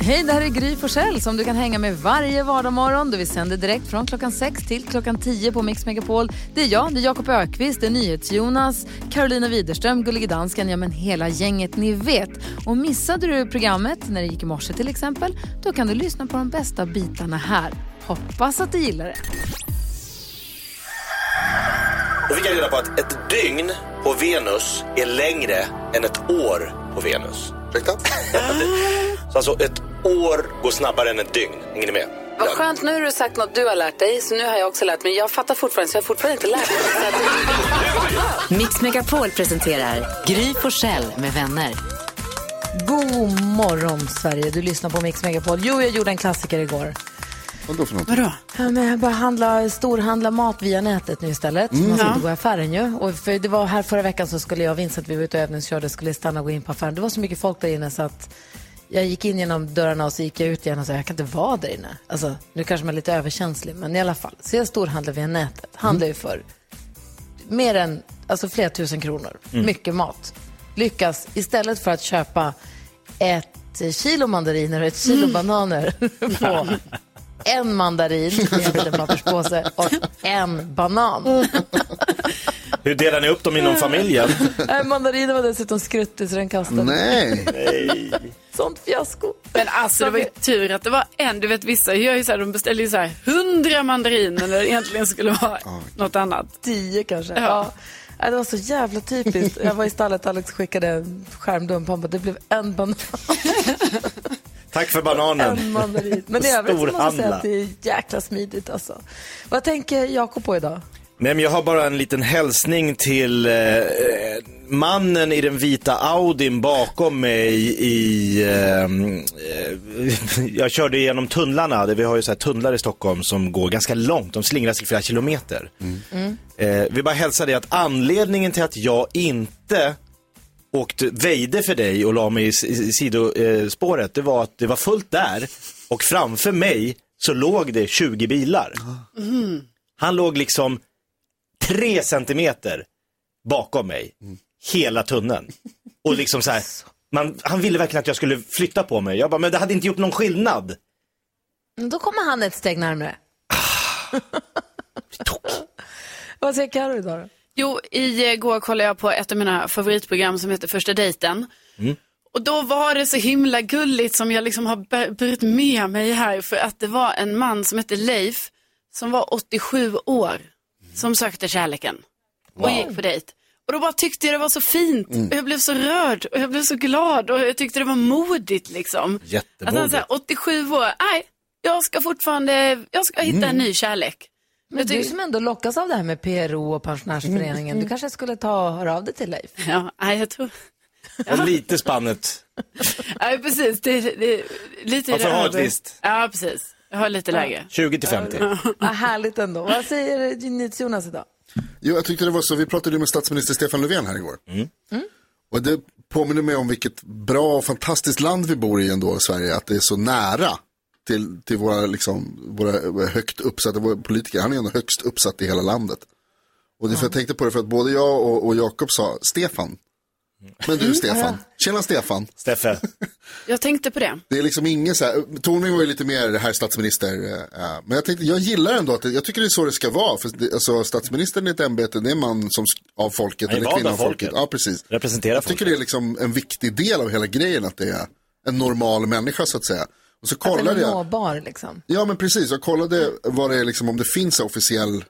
Hej, det här är Gry Forssell som du kan hänga med varje vardagsmorgon. Vi sänder direkt från klockan 6 till klockan 10 på Mix Megapol. Det är jag, det är Jakob Ökvist, det är NyhetsJonas, Carolina Widerström, Gullige Dansken, ja men hela gänget ni vet. Och missade du programmet när det gick i morse till exempel, då kan du lyssna på de bästa bitarna här. Hoppas att du gillar det. Då fick jag reda på att ett dygn på Venus är längre än ett år på Venus. Ursäkta? så alltså ett år går snabbare än ett dygn. Hänger ni med? Vad skönt, nu har du sagt något du har lärt dig, så nu har jag också lärt mig. Jag fattar fortfarande, så jag har fortfarande inte lärt mig. Mix Megapol presenterar Gry Forssell med vänner. God morgon, Sverige. Du lyssnar på Mix Megapol. Jo, jag gjorde en klassiker igår. Vadå för något? Vadå? Ja, men jag börjar handla, storhandla mat via nätet nu istället. Mm. Man ska inte gå i affären ju. Och för det var här förra veckan så skulle jag och Vincent, vi var ute och övningskörde, skulle stanna och gå in på affären. Det var så mycket folk där inne så att jag gick in genom dörrarna och så gick jag ut igen och sa jag kan inte vara där inne. Alltså, nu kanske man är lite överkänslig, men i alla fall. Så jag storhandlar via nätet. Handlar ju för mer än, alltså flera tusen kronor. Mycket mat. Lyckas, istället för att köpa ett kilo mandariner och ett kilo bananer på en mandarin i en liten papperspåse och en banan. Hur delar ni upp dem inom familjen? Mandarinen var dessutom skruttig så den kastade. Nej. Sånt fiasko. Men alltså det var ju tur att det var en. Du vet vissa gör ju så här, de beställer ju så här hundra mandariner när det egentligen skulle vara något annat. Tio kanske. Ja. Ja. Det var så jävla typiskt. Jag var i stallet, Alex skickade en skärmdump. Han bara, det blev en banan, Tack för en bananen. mandarin. Men i övrigt så måste jag säga att det är jäkla smidigt alltså. Vad tänker Jakob på idag? Nej, men jag har bara en liten hälsning till eh, mannen i den vita Audin bakom mig i... Eh, eh, jag körde igenom tunnlarna, där vi har ju så här tunnlar i Stockholm som går ganska långt, de slingrar sig flera kilometer. Eh, vi bara hälsa dig att anledningen till att jag inte åkte, väjde för dig och la mig i, s- i sidospåret, det var att det var fullt där och framför mig så låg det 20 bilar. Han låg liksom tre centimeter bakom mig, hela tunneln. Och liksom så här, man, han ville verkligen att jag skulle flytta på mig. Jag bara, men det hade inte gjort någon skillnad. Då kommer han ett steg närmare. Vad säger Carro idag då? Jo, igår kollade jag på ett av mina favoritprogram som heter Första dejten. Och då var det så himla gulligt som jag liksom har burit med mig här för att det var en man som hette Leif som var 87 år som sökte kärleken och gick på dejt. Och då bara tyckte jag det var så fint och jag blev så rörd och jag blev så glad och jag tyckte det var modigt liksom. Att han Jättemodigt. säger 87 år, nej, jag ska fortfarande, jag ska hitta en ny kärlek. Men du som ändå lockas av det här med PRO och pensionärsföreningen, du kanske skulle ta och höra av dig till Leif? Ja, nej, jag tror... Och lite spannet. Ja, precis. Det, det, lite Man får i det ha övre. ett visst. Ja, precis. Jag har lite läge. 20 till 50. Vad härligt ändå. Vad säger Jonas idag? Jo, jag tyckte det var så, vi pratade ju med statsminister Stefan Löfven här igår. Och det påminner mig om vilket bra och fantastiskt land vi bor i ändå, Sverige, att det är så nära till, till våra, liksom, våra högt uppsatta våra politiker. Han är ändå högst uppsatt i hela landet. Och det för jag tänkte på det för att både jag och, och Jakob sa Stefan. Men du Stefan, tjena Stefan. Steffe. Jag tänkte på det. Det är liksom ingen så här, Tornving var ju lite mer herr statsminister. eh, men jag tänkte, jag gillar ändå att det, jag tycker det är så det ska vara. För det, alltså, statsministern är ett ämbete, det är man som, av folket, Han är eller kvinna av folket. folket. Ja, precis. Representerar Jag tycker folket. det är liksom en viktig del av hela grejen att det är en normal människa så att säga. Och så Att den kollade är nåbar liksom. ja men precis, jag kollade vad det är liksom, om det finns officiell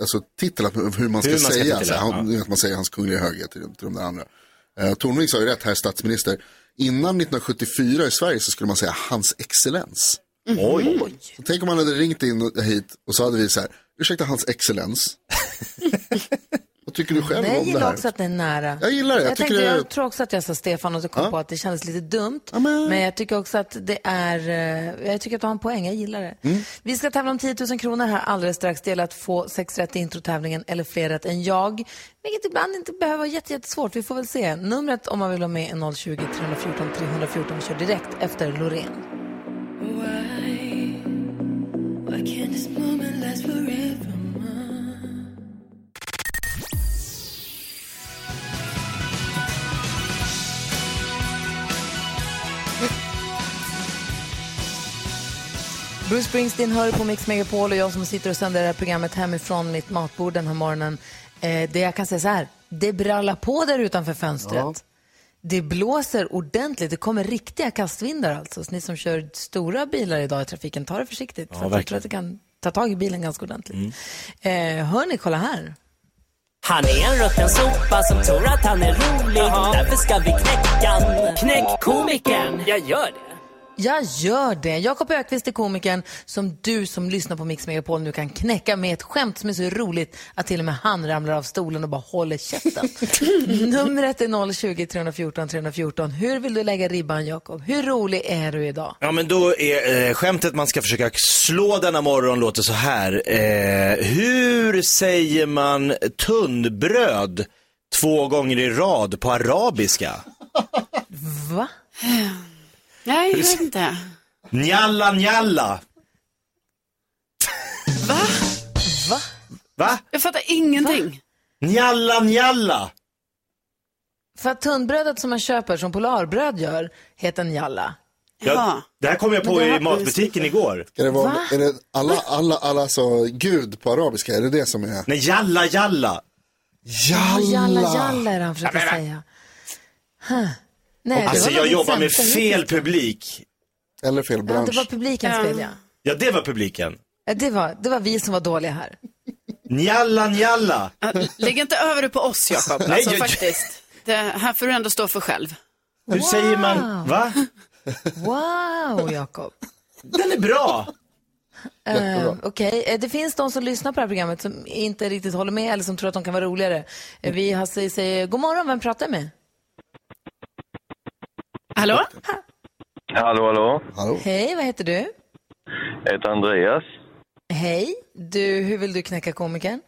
alltså, titel, hur man ska Hur man ska säga. titula, så här, han, att man säger hans kungliga höghet till, till de där andra. Uh, Tornving sa ju rätt, herr statsminister. Innan 1974 i Sverige så skulle man säga hans excellens. Oj. Så tänk om man hade ringt in hit och så hade vi så här, ursäkta hans excellens. Vad tycker du själv Nej, jag om det gillar här? också att det är nära. Jag gillar det, jag Jag, tycker tänkte, det- jag tror också att jag sa Stefan och så kom Ja. på att det kändes lite dumt. Ja, men- men... jag tycker också att det är, eh, jag tycker att du har en poäng, jag gillar det. Mm. Vi ska tävla om 10 000 kronor här alldeles strax. Det gäller att få sex rätt i introtävlingen eller fler rätt än jag. Vilket ibland inte behöver vara jätte, jättesvårt, vi får väl se. Numret om man vill vara med är 020 314 314. Vi kör direkt efter Loreen. Bruce Springsteen hör på Mix Megapol och jag som sitter och sänder det här programmet hemifrån mitt matbord den här morgonen. Eh, det jag kan säga så här, det brallar på där utanför fönstret. Det blåser ordentligt, det kommer riktiga kastvindar alltså. Så ni som kör stora bilar idag i trafiken, ta det försiktigt. för att jag tror att det kan ta tag i bilen ganska ordentligt. Eh, hör ni, kolla här. Han är en rutten sopa som tror att han är rolig. Därför ska vi knäcka han. Knäck komikern. Jag gör det. Jag gör det. Jakob Ökvist är komikern som du som lyssnar på Mix Megapol nu kan knäcka med ett skämt som är så roligt att till och med han ramlar av stolen och bara håller käften. Numret är 020 314 314. Hur vill du lägga ribban, Jakob? Hur rolig är du idag? Ja men då är eh, skämtet man ska försöka slå denna morgon låter så här. Eh, hur säger man tunnbröd två gånger i rad på arabiska? Va? Nej, jag vet inte. Njalla njalla. Va? Va? Va? Jag fattar ingenting. Njalla njalla. För att tunnbrödet som man köper, som Polarbröd gör, heter njalla. Ja, det här kom jag på i matbutiken igår. Är det, vad, Va? är det alla, alla, alla, alltså Gud på arabiska, är det det som är? Nej, jalla jalla. Jalla, Jalla! jalla är det han försöker säga. Huh. Nej, Alltså jag jobbar med fel publik. Eller fel Ja, bransch. det var publikens fel, ja. Ja, det var publiken. Ja, Det var, det var vi som var dåliga här. Njalla njalla. Ja, Lägg inte över det på oss, Jakob. Nej, Alltså, jag- faktiskt. Det här får du ändå stå för själv. Hur säger man? Va? Wow, Jakob. Den är bra. Uh, Okej, Eh, det finns de som lyssnar på det här programmet som inte riktigt håller med eller som tror att de kan vara roligare. Eh, Vi har säger, säger god morgon, vem pratar jag med? Hallå? Hallå, hallå. Hallå? Hej, vad heter du? Jag heter Andreas. Hej, du, hur vill du knäcka komikern?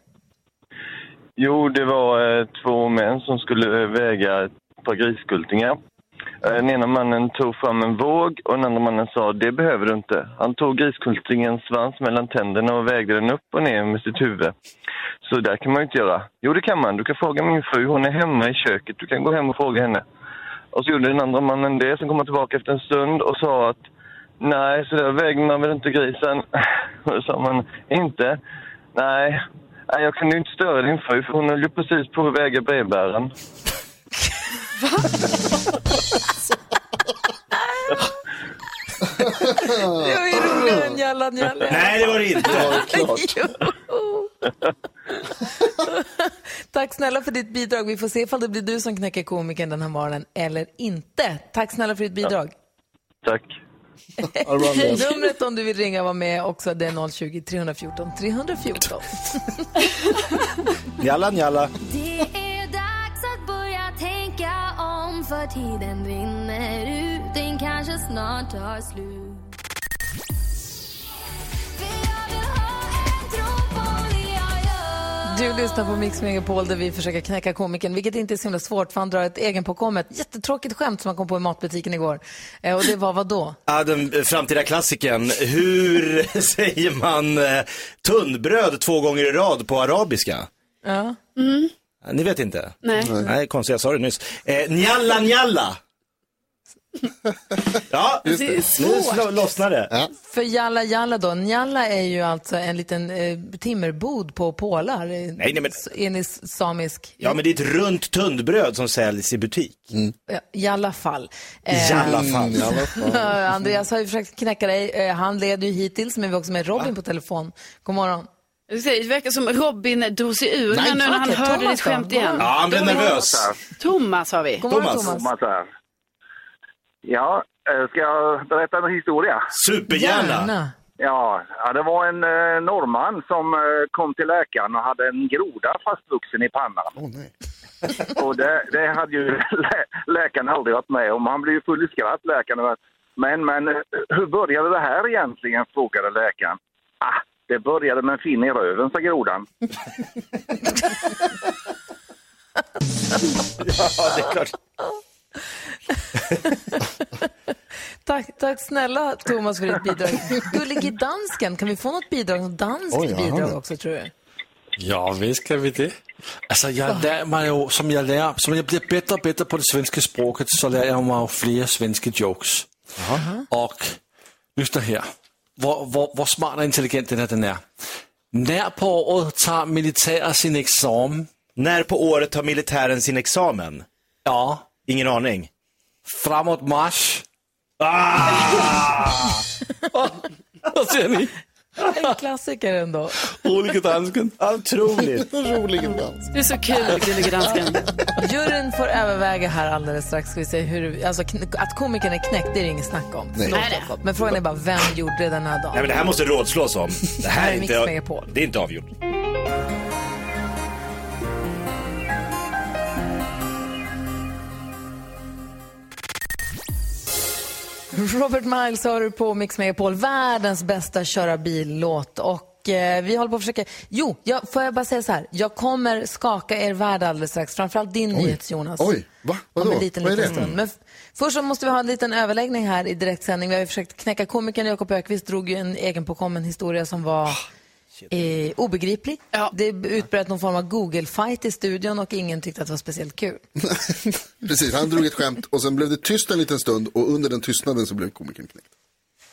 Jo, det var eh, två män som skulle eh, väga ett par griskultingar. Eh, Den ena mannen tog fram en våg och den andra mannen sa det behöver du inte. Han tog griskultingens svans mellan tänderna och vägde den upp och ner med sitt huvud. Så där kan man ju inte göra. Jo, det kan man. Du kan fråga min fru. Hon är hemma i köket. Du kan gå hem och fråga henne. Och så gjorde den andra mannen det. Sen kom han tillbaka efter en stund och sa att nej, så där väger man väl inte grisen. Och då sa man inte. Nej, nej jag kunde ju inte störa din fru för hon höll ju precis på att väga brevbäraren. Det var ju roligare än Jalla Njalla. Nej, det var det inte. Klart. Tack snälla för ditt bidrag. Vi får se ifall det blir du som knäcker komikern den här morgonen eller inte. Tack snälla för ditt bidrag. Tack. Bra, Andreas. Numret om du vill ringa vara med också det är 020 314 314. Njalla njalla. Det är dags att börja tänka om för tiden rinner ut, den kanske snart tar slut. Du lyssnar på Mix Megapol där vi försöker knäcka komikern, vilket inte är så himla svårt för han drar ett egenpåkommet jättetråkigt skämt som han kom på i matbutiken igår. Eh, och det var vad då? Ja, den framtida klassikern. Hur säger man eh, tunnbröd två gånger i rad på arabiska? Ja. Ja, Ni vet inte? Nej. Nej, konstigt, jag sa det nyss. Eh, njalla njalla. Ja, Det är nu svårt. lossnar det. För Jalla Jalla då, Njalla är ju alltså en liten eh, timmerbod på pålar. eh, Nej, nej, men- Enligt samisk. Ja, men det är ett runt tunnbröd som säljs i butik. Ja, I alla fall. I Eh, alla fall. Alla fall. Andreas har ju försökt knäcka dig. Eh, Han leder ju hittills, men vi har också med Robin på telefon. God morgon. Det verkar som Robin drog sig ur här nu när han hörde Thomas ditt skämt igen. Ja, han blev nervös. Thomas har vi. God morgon Thomas. Thomas. Thomas här. Ja, eh, ska jag berätta en historia? Supergärna. Gärna. Ja, det var en eh, norrman som eh, kom till läkaren och hade en groda fastvuxen i pannan. Åh nej. Och det, det hade ju lä läkaren aldrig varit med om. Han blev ju full i skratt, läkaren. Men, men hur började det här egentligen? frågade läkaren. Ah, det började med en fin i röven, sa grodan. Ja, det är klart. Tack, tack snälla Thomas för ditt bidrag. Gullige dansken, kan vi få något bidrag, något danskt Oj, ja, bidrag också tror du? Ja, visst kan vi det. Altså, jeg lærer mig jo, som jeg lærer, som jeg bliver bedre og bedre på det svenske språket, så lærer jeg mig jo flere svenske jokes. Og lyssna her. hvor, hvor, hvor smart og intelligent den her den er. När på året tar militären sin examen? När på året tar militären sin examen? Ja. Ingen aning. Framåt mars. Ah! Vad säger ni? En klassiker ändå. Rolige dansken. Otroligt. Rolig dans. Det är så kul, Gullige Dansken. Juryn får överväga här alldeles strax. Ska vi se hur, alltså, att komikern är knäckt, det är det inget snack om. Nej. Förlåt. Men frågan är bara, vem gjorde det den här dagen? Nej, men det här måste rådslås om. Det här Här är inte, det är inte avgjort. Robert Miles har du på Mix Megapol, världens bästa köra bil-låt. Och eh, vi håller på att försöka... Jo, jag, får jag bara säga så här. Jag kommer skaka er värld alldeles strax. Framförallt din nyhets, Jonas. Oj, va? Om Vadå? en liten, Vad är liten det? stund. Men först så måste vi ha en liten överläggning här i direktsändning. Vi har ju försökt knäcka komikern Jakob Ökvist drog ju en egen påkommen historia som var eh, obegriplig. Ja. Det utbröt någon form av Google-fight i studion och ingen tyckte att det var speciellt kul. Precis, han drog ett skämt och sen blev det tyst en liten stund och under den tystnaden så blev komikern knäckt.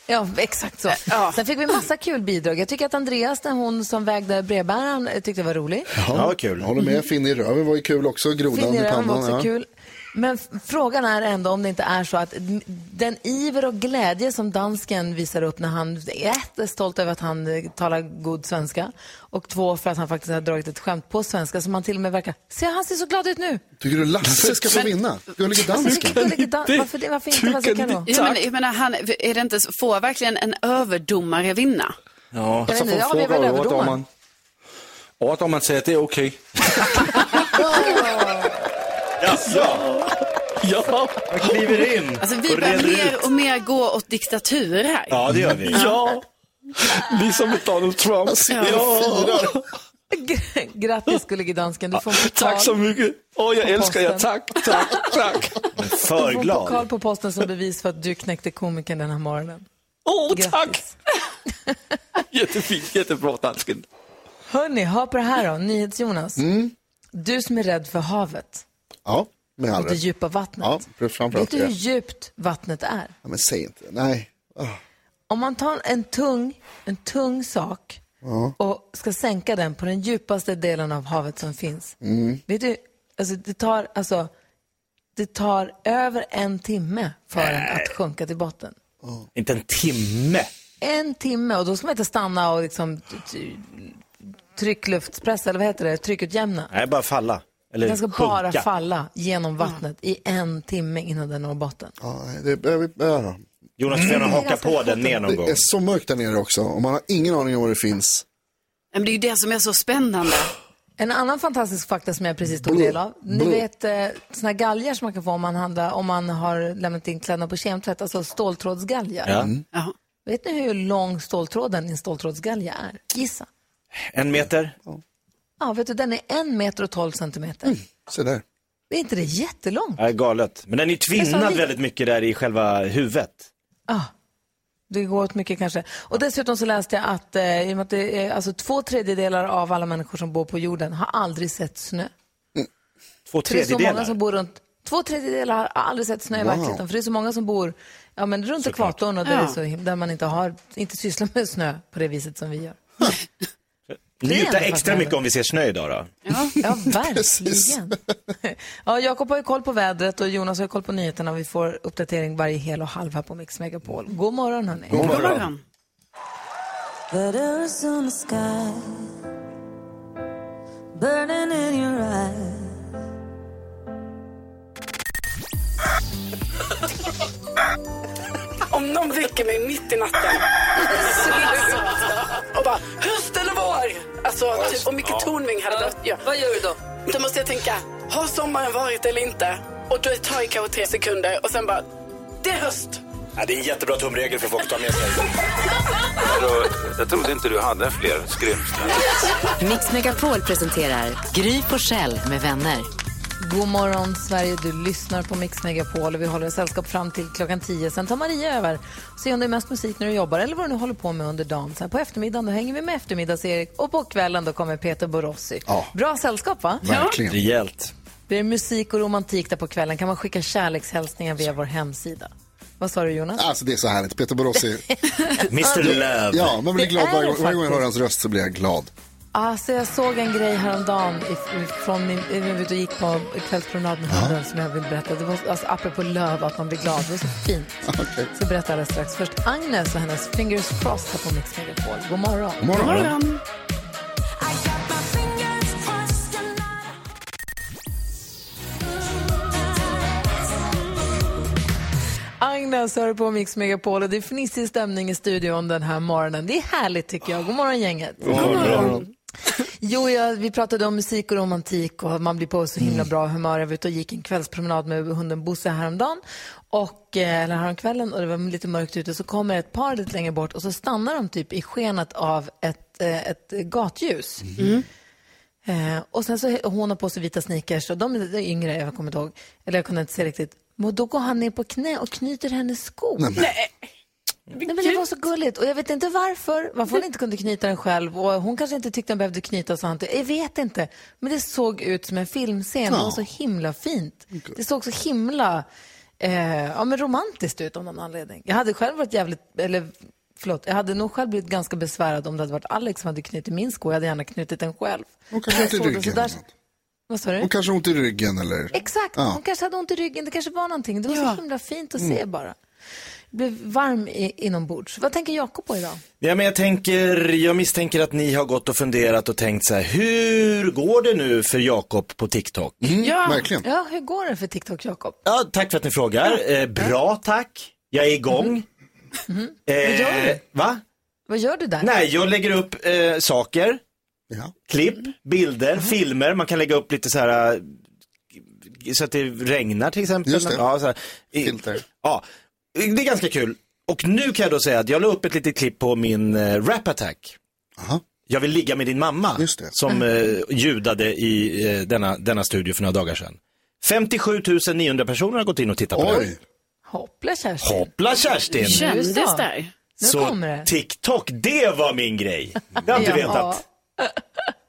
Ja, exakt så. Sen fick vi massa kul bidrag. Jag tycker att Andreas, den hon som vägde brevbäraren, eh, tyckte det var roligt. Ja, vad kul. Jag håller med, Finn i röven var ju kul också, grodan Finn i i röven var pannan. också ja. kul. Men frågan är ändå om det inte är så att den iver och glädje som dansken visar upp när han ett är stolt över att han eh, talar god svenska och två för att han faktiskt har dragit ett skämt på svenska som han till och med verkar, se han ser så glad ut nu. Tycker du Lasse ska få vinna? Gullige Alltså, dansken. varför, det, varför inte? Ja, men, jag menar, han, är det inte, så- får verkligen en överdomare vinna? Ja, Jag så vet inte, får ja, vi är väl överdomaren. Överdomaren säger att det är okej. Jaså? Ja. Jag kliver in Alltså, vi och börjar reder mer och mer gå åt diktatur här. Ja, det gör vi. Ja. Liksom med Donald Trump. Ja. Gr- Grattis gullige dansken, du får en pokal. Tack så mycket. Åh, jag På älskar er. posten. Tack, tack, tack. För Du får en pokal på posten som bevis för att du knäckte komikern den här morgonen. Åh, tack. Jättefint, jättebra dansken. Hörni, hör på det här då. NyhetsJonas. Du som är rädd för havet Ja, med all och det rätt. djupa vattnet. Ja, Vet framförallt du hur det. djupt vattnet är? Ja, men säg inte. Nej. Ah. Om man tar en tung, en tung sak och ska sänka den på den djupaste delen av havet som finns. Vet du, alltså det tar, alltså, det tar över en timme för den att sjunka till botten. Inte en timme. En timme och då ska man inte stanna och liksom t- t- tryckluftpressa, eller vad heter det, tryckutjämna. Nej, bara falla. Eller Den ska sjunka. bara falla genom vattnet i en timme innan den når botten. Ja, det, ja. Jonas får gärna haka på den ner någon det gång. är så mörkt där nere också och man har ingen aning om vad det finns. Men det är ju det som är så spännande. En annan fantastisk fakta som jag precis tog del av. Ni vet eh, såna här galgar som man kan få om man, handlar, om man har lämnat in kläderna på kemtvätt, alltså ståltrådsgalgar. Ja. Jaha. Vet ni hur lång ståltråden i en ståltrådsgalge är? Gissa. En meter. Ja, vet du, den är en meter och 12 centimeter. Se där. Det är inte det jättelångt? Ja, galet. Men den är så tvinnad väldigt mycket där i själva huvudet. Ja. Det går åt mycket kanske. Och dessutom så läste jag att, eh, i och med att det är, alltså, två tredjedelar av alla människor som bor på jorden har aldrig sett snö. Två För det är så många tredjedelar. som bor runt, två tredjedelar har aldrig sett snö i verkligheten. För det är så många som bor ja, men runt ekvatorn och där, Ja. så, där man inte, har, inte sysslar med snö på det viset som vi gör. Njuta extra mycket om vi ser snö idag då. Ja, verkligen. ja, Jakob har ju koll på vädret och Jonas har ju koll på nyheterna. Vi får uppdatering varje hel och halv här på Mix Megapol. God morgon hörni. God God morgon. morgon. Your eyes. Om någon väcker mig mitt i natten och bara höst eller vår? Alltså typ om Micke Tornving hade dött. Ja. Vad gör du då? Då måste jag tänka, har sommaren varit eller inte? Och då tar det kanske tre sekunder och sen bara, det är höst. Ja, det är en jättebra tumregel för folk att ta med sig. Jag trodde inte du hade fler skrymslen. Mix Megapol presenterar Gry Forssell med vänner. God morgon Sverige, du lyssnar på Mix Megapol och vi håller sällskap fram till klockan 10. Sen tar Maria över ser om det är mest musik när du jobbar eller vad du nu håller på med under dagen. Sen på eftermiddagen då hänger vi med eftermiddags-Erik och på kvällen då kommer Peter Borossi. Ja. Bra sällskap va? Verkligen. Rejält. Det är musik och romantik där på kvällen. Kan man skicka kärlekshälsningar via vår hemsida. Vad sa du Jonas? Alltså det är så härligt. Peter Borossi. Mr Love. Ja, man blir glad varje, gång- varje gång jag hör hans röst så blir jag glad. Alltså jag såg en grej häromdagen från min, jag ute och gick på kvällspromenad med hunden som jag vill berätta. Det var alltså, apropå löv, att man blir glad. Det var så fint. Okay. Så berätta alldeles strax. Först Agnes och hennes Fingers Crossed här på Mix Megapol. God morgon. God morgon. God morgon. Agnes hör på Mix Megapol och det är fnissig stämning i studion den här morgonen. Det är härligt tycker jag. God morgon gänget. God morgon. Jo, ja, vi pratade om musik och romantik och man blir på så Mm. himla bra humör. Jag var ute och gick en kvällspromenad med hunden Bosse häromdagen, och, eh, eller häromkvällen och det var lite mörkt ute. Så kommer ett par lite längre bort och så stannar de typ i skenet av ett, eh, ett gatljus. Mm. Eh, och sen så hon har på sig vita sneakers och de är yngre, jag kommer inte ihåg, eller jag kunde inte se riktigt. Men då går han ner på knä och knyter hennes sko. Nej, men- Nej, men det var så gulligt och jag vet inte varför. Varför hon inte kunde knyta den själv och hon kanske inte tyckte den behövde knytas. Så han inte. Jag vet inte. Men det såg ut som en filmscen. Det var så himla fint. Det såg så himla eh, ja, men romantiskt ut av någon anledning. Jag hade själv varit jävligt, eller förlåt, jag hade nog själv blivit ganska besvärad om det hade varit Alex som hade knutit min sko. Jag hade gärna knutit den själv. Hon kanske har ont i ryggen. där- eller något. Vad sa du? Hon kanske har ont i ryggen eller... Exakt, Ja. hon kanske hade ont i ryggen. Det kanske var någonting. Det var så himla fint att se Mm. bara. Blev varm i, inombords. Vad tänker Jakob på idag? Ja, men jag, tänker, jag misstänker att ni har gått och funderat och tänkt så här, hur går det nu för Jakob på TikTok? ja. verkligen. Ja, hur går det för TikTok, Jakob? Ja, tack för att ni frågar. Eh, bra, tack. Jag är igång. Mhm. Eh, Vad gör du? Va? Vad gör du där? Nej, jag lägger upp eh, saker, Ja. klipp, bilder, filmer. Man kan lägga upp lite så här, eh, så att det regnar till exempel. Just det. Ja, så här. Filter. Ja, det är ganska kul. Och nu kan jag då säga att jag la upp ett litet klipp på min eh, Rap Attack. Aha. Jag vill ligga med din mamma. Just det. Som eh, ljudade i eh, denna, denna studio för några dagar sedan. 57 900 personer har gått in och tittat på. Oj. Hoppla Kerstin. Hoppla Kerstin! Kändes där. Nu Så kommer det. TikTok, det var min grej. Det har jag inte vetat.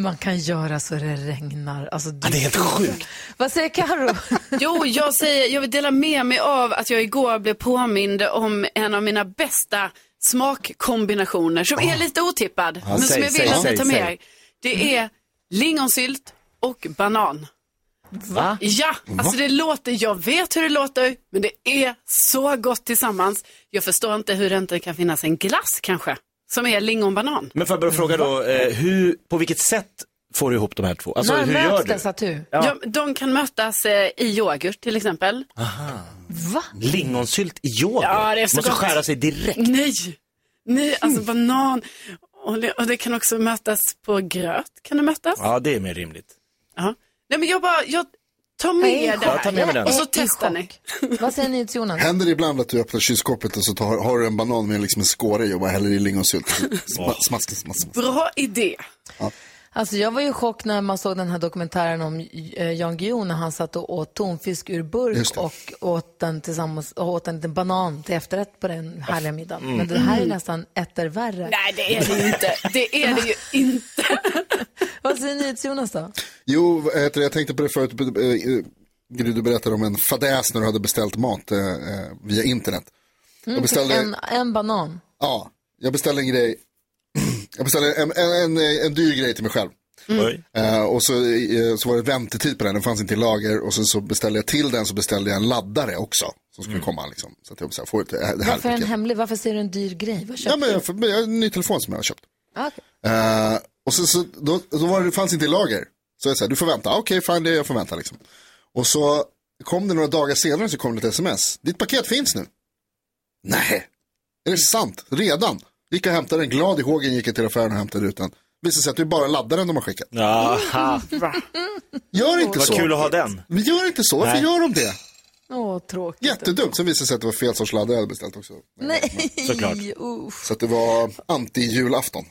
Man kan göra så det regnar. Alltså, du... Ja, det är helt sjukt. Vad säger Karo? Jo, jag säger, jag vill dela med mig av att jag igår blev påmind om en av mina bästa smakkombinationer som är lite otippad, men säg, som jag vill säg, att ni tar med er. Det är lingonsylt och banan. Va? Ja, alltså det låter, jag vet hur det låter, men det är så gott tillsammans. Jag förstår inte hur det inte kan finnas en glass kanske, som är lingonbanan. Men får jag bara fråga då, eh, hur, på vilket sätt får du ihop de här två? Alltså När hur gör möts du? dessa tu? Ja. Ja, de kan mötas eh, i yoghurt till exempel. Va? Lingonsylt i yoghurt? Ja, det är så Måste gott. skära sig direkt. Nej, nej, alltså banan. Och det, och det kan också mötas på gröt. Kan det mötas? Ja, det är mer rimligt. Ja. Nej, men jag bara, jag i med det chock. Ja, ta med mig den. Och så testar ni. Vad säger ni till Jonas? Händer det ibland att du öppnar kylskåpet och så tar, har du en banan med liksom en skåre i och bara häller i lingonsylt? Sma, smask, smask, smask. Bra idé. Alltså jag var ju i chock när man såg den här dokumentären om eh, Jan Guillou när han satt och åt tonfisk ur burk och åt den tillsammans och åt en liten banan till efterrätt på den härliga middagen. Men det här är nästan etter värre. Nej, det är det ju inte. Det är det ju inte. Vad säger ni till Jonas då? Jo, jag tänkte på det förut. eh, eh, Gry, du berättade om en fadäs när du hade beställt mat via internet. Jag beställde, En, en banan. ja, jag beställde en grej. Jag beställde en, en, en, en dyr grej till mig själv. Oj. Eh, och så, eh, så var det väntetid på den, den fanns inte i lager. Och så, så beställde jag till den så beställde jag en laddare också. Som skulle komma liksom. Så att jag så här, får ett, det här Varför en hemlig? Varför ser du en dyr grej? Vad Ja, men jag, för, jag har en ny telefon som jag har köpt. Ah, okej. Eh, och så, så, då, då var det, fanns inte i lager. Så jag sa, du får vänta. Okej, fine, det jag får vänta liksom. Och så kom det några dagar senare så kom det ett sms. Ditt paket finns nu. Nej, är det sant? Redan? Gick och hämtade den, glad i hågen gick jag till affären och hämtade ut den. Visade sig att det är bara laddaren de har skickat. Jaha. Gör inte Vad så. kul att ha den. Men gör inte så, varför Nej. gör de det? Åh, tråkigt. Jättedumt. Sen visade det sig att det var fel sorts laddare jag hade beställt också. Nej, Såklart. usch. Så att det var anti-julafton.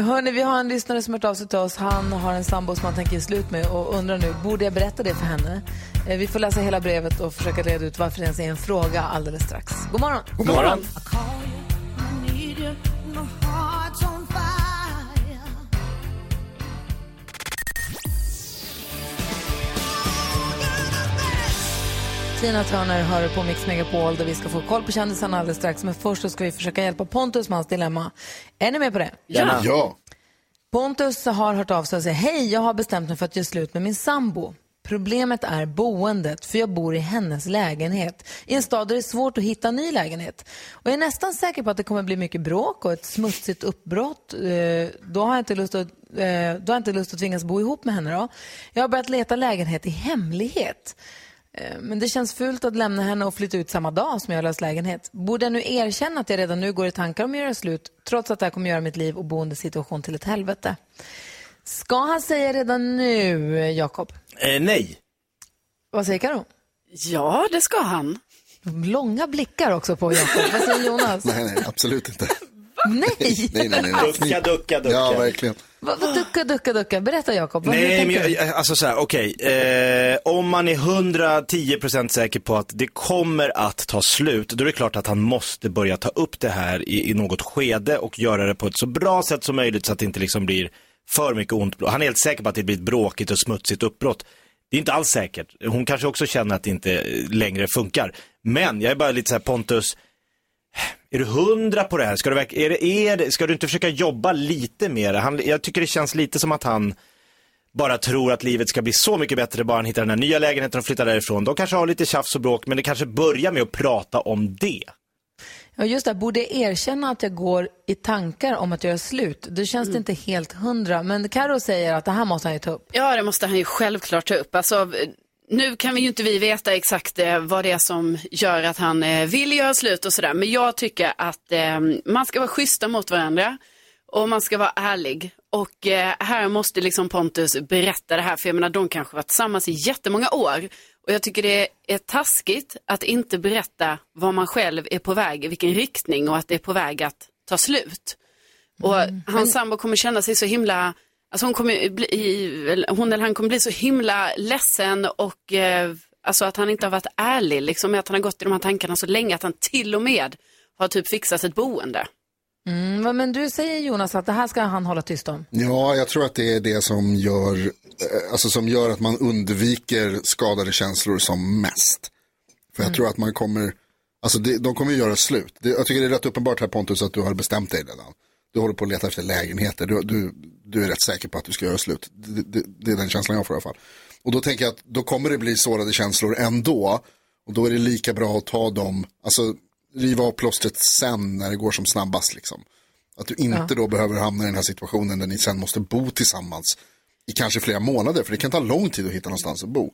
Hörni, vi har en lyssnare som har hört av sig till oss. Han har en sambo som han tänker ge slut med och undrar nu, borde jag berätta det för henne? Eh, Vi får läsa hela brevet och försöka reda ut varför det ens är en fråga alldeles strax. God morgon! God morgon. Tina Turner hör på Mix Megapol där vi ska få koll på kändisarna alldeles strax. Men först så ska vi försöka hjälpa Pontus med hans dilemma. Är ni med på det? Gärna. Ja. Pontus har hört av sig och säger hej, jag har bestämt mig för att göra slut med min sambo. Problemet är boendet, för jag bor i hennes lägenhet i en stad där det är svårt att hitta en ny lägenhet. Och jag är nästan säker på att det kommer bli mycket bråk och ett smutsigt uppbrott. Eh, Då har jag inte lust att, eh, då har jag inte lust att tvingas bo ihop med henne. Då. Jag har börjat leta lägenhet i hemlighet. Eh, men det känns fult att lämna henne och flytta ut samma dag som jag har löst lägenhet. Borde jag nu erkänna att jag redan nu går i tankar om att göra slut, trots att det här kommer göra mitt liv och boendesituation till ett helvete? Ska han säga redan nu, Jakob? Eh, nej. Vad säger Karo? Ja, det ska han. Långa blickar också på Jakob. Vad säger Jonas? Nej, nej, absolut inte. Nej! Nej, nej, nej. Ducka, ducka, ducka. Ja, verkligen. Vad, vad ducka, ducka, ducka? Berätta Jakob. Nej, men jag, alltså så här, okej. Eh, om man är 110% säker på att det kommer att ta slut, då är det klart att han måste börja ta upp det här i, i något skede och göra det på ett så bra sätt som möjligt så att det inte liksom blir för mycket ont blod. Han är helt säker på att det blir ett bråkigt och smutsigt uppbrott. Det är inte alls säkert. Hon kanske också känner att det inte längre funkar. Men jag är bara lite så här, Pontus, är du hundra på det här? Ska du, verk- är det, är det, ska du inte försöka jobba lite mer? Han, jag tycker det känns lite som att han bara tror att livet ska bli så mycket bättre bara han hittar den här nya lägenheten och flyttar därifrån. De kanske har lite tjafs och bråk, men det kanske börjar med att prata om det. Ja, just det. Borde jag erkänna att jag går i tankar om att göra slut? Då känns det inte helt hundra. Men Karo säger att det här måste han ju ta upp. Ja, det måste han ju självklart ta upp. Alltså, nu kan vi ju inte vi veta exakt eh, vad det är som gör att han eh, vill göra slut och sådär. Men jag tycker att eh, man ska vara schyssta mot varandra och man ska vara ärlig. Och eh, här måste liksom Pontus berätta det här, för jag menar de kanske varit tillsammans i jättemånga år. Och jag tycker det är taskigt att inte berätta vad man själv är på väg, i vilken riktning och att det är på väg att ta slut. Och hans sambo kommer känna sig så himla, alltså hon, kommer bli, hon eller han kommer bli så himla ledsen och eh, alltså att han inte har varit ärlig liksom med att han har gått i de här tankarna så länge att han till och med har typ fixat ett boende. Mm, men du säger Jonas att det här ska han hålla tyst om. Ja, jag tror att det är det som gör, eh, alltså som gör att man undviker skadade känslor som mest. För jag tror att man kommer, alltså det, de kommer göra slut. Det, jag tycker det är rätt uppenbart här Pontus att du har bestämt dig redan. Du håller på att leta efter lägenheter, du, du, du är rätt säker på att du ska göra slut. Det, det, det är den känslan jag får i alla fall. Och då tänker jag att då kommer det bli sårade känslor ändå. Och då är det lika bra att ta dem, alltså riva av plåstret sen när det går som snabbast liksom. Att du inte Ja. då behöver hamna i den här situationen där ni sen måste bo tillsammans i kanske flera månader, för det kan ta lång tid att hitta någonstans att bo.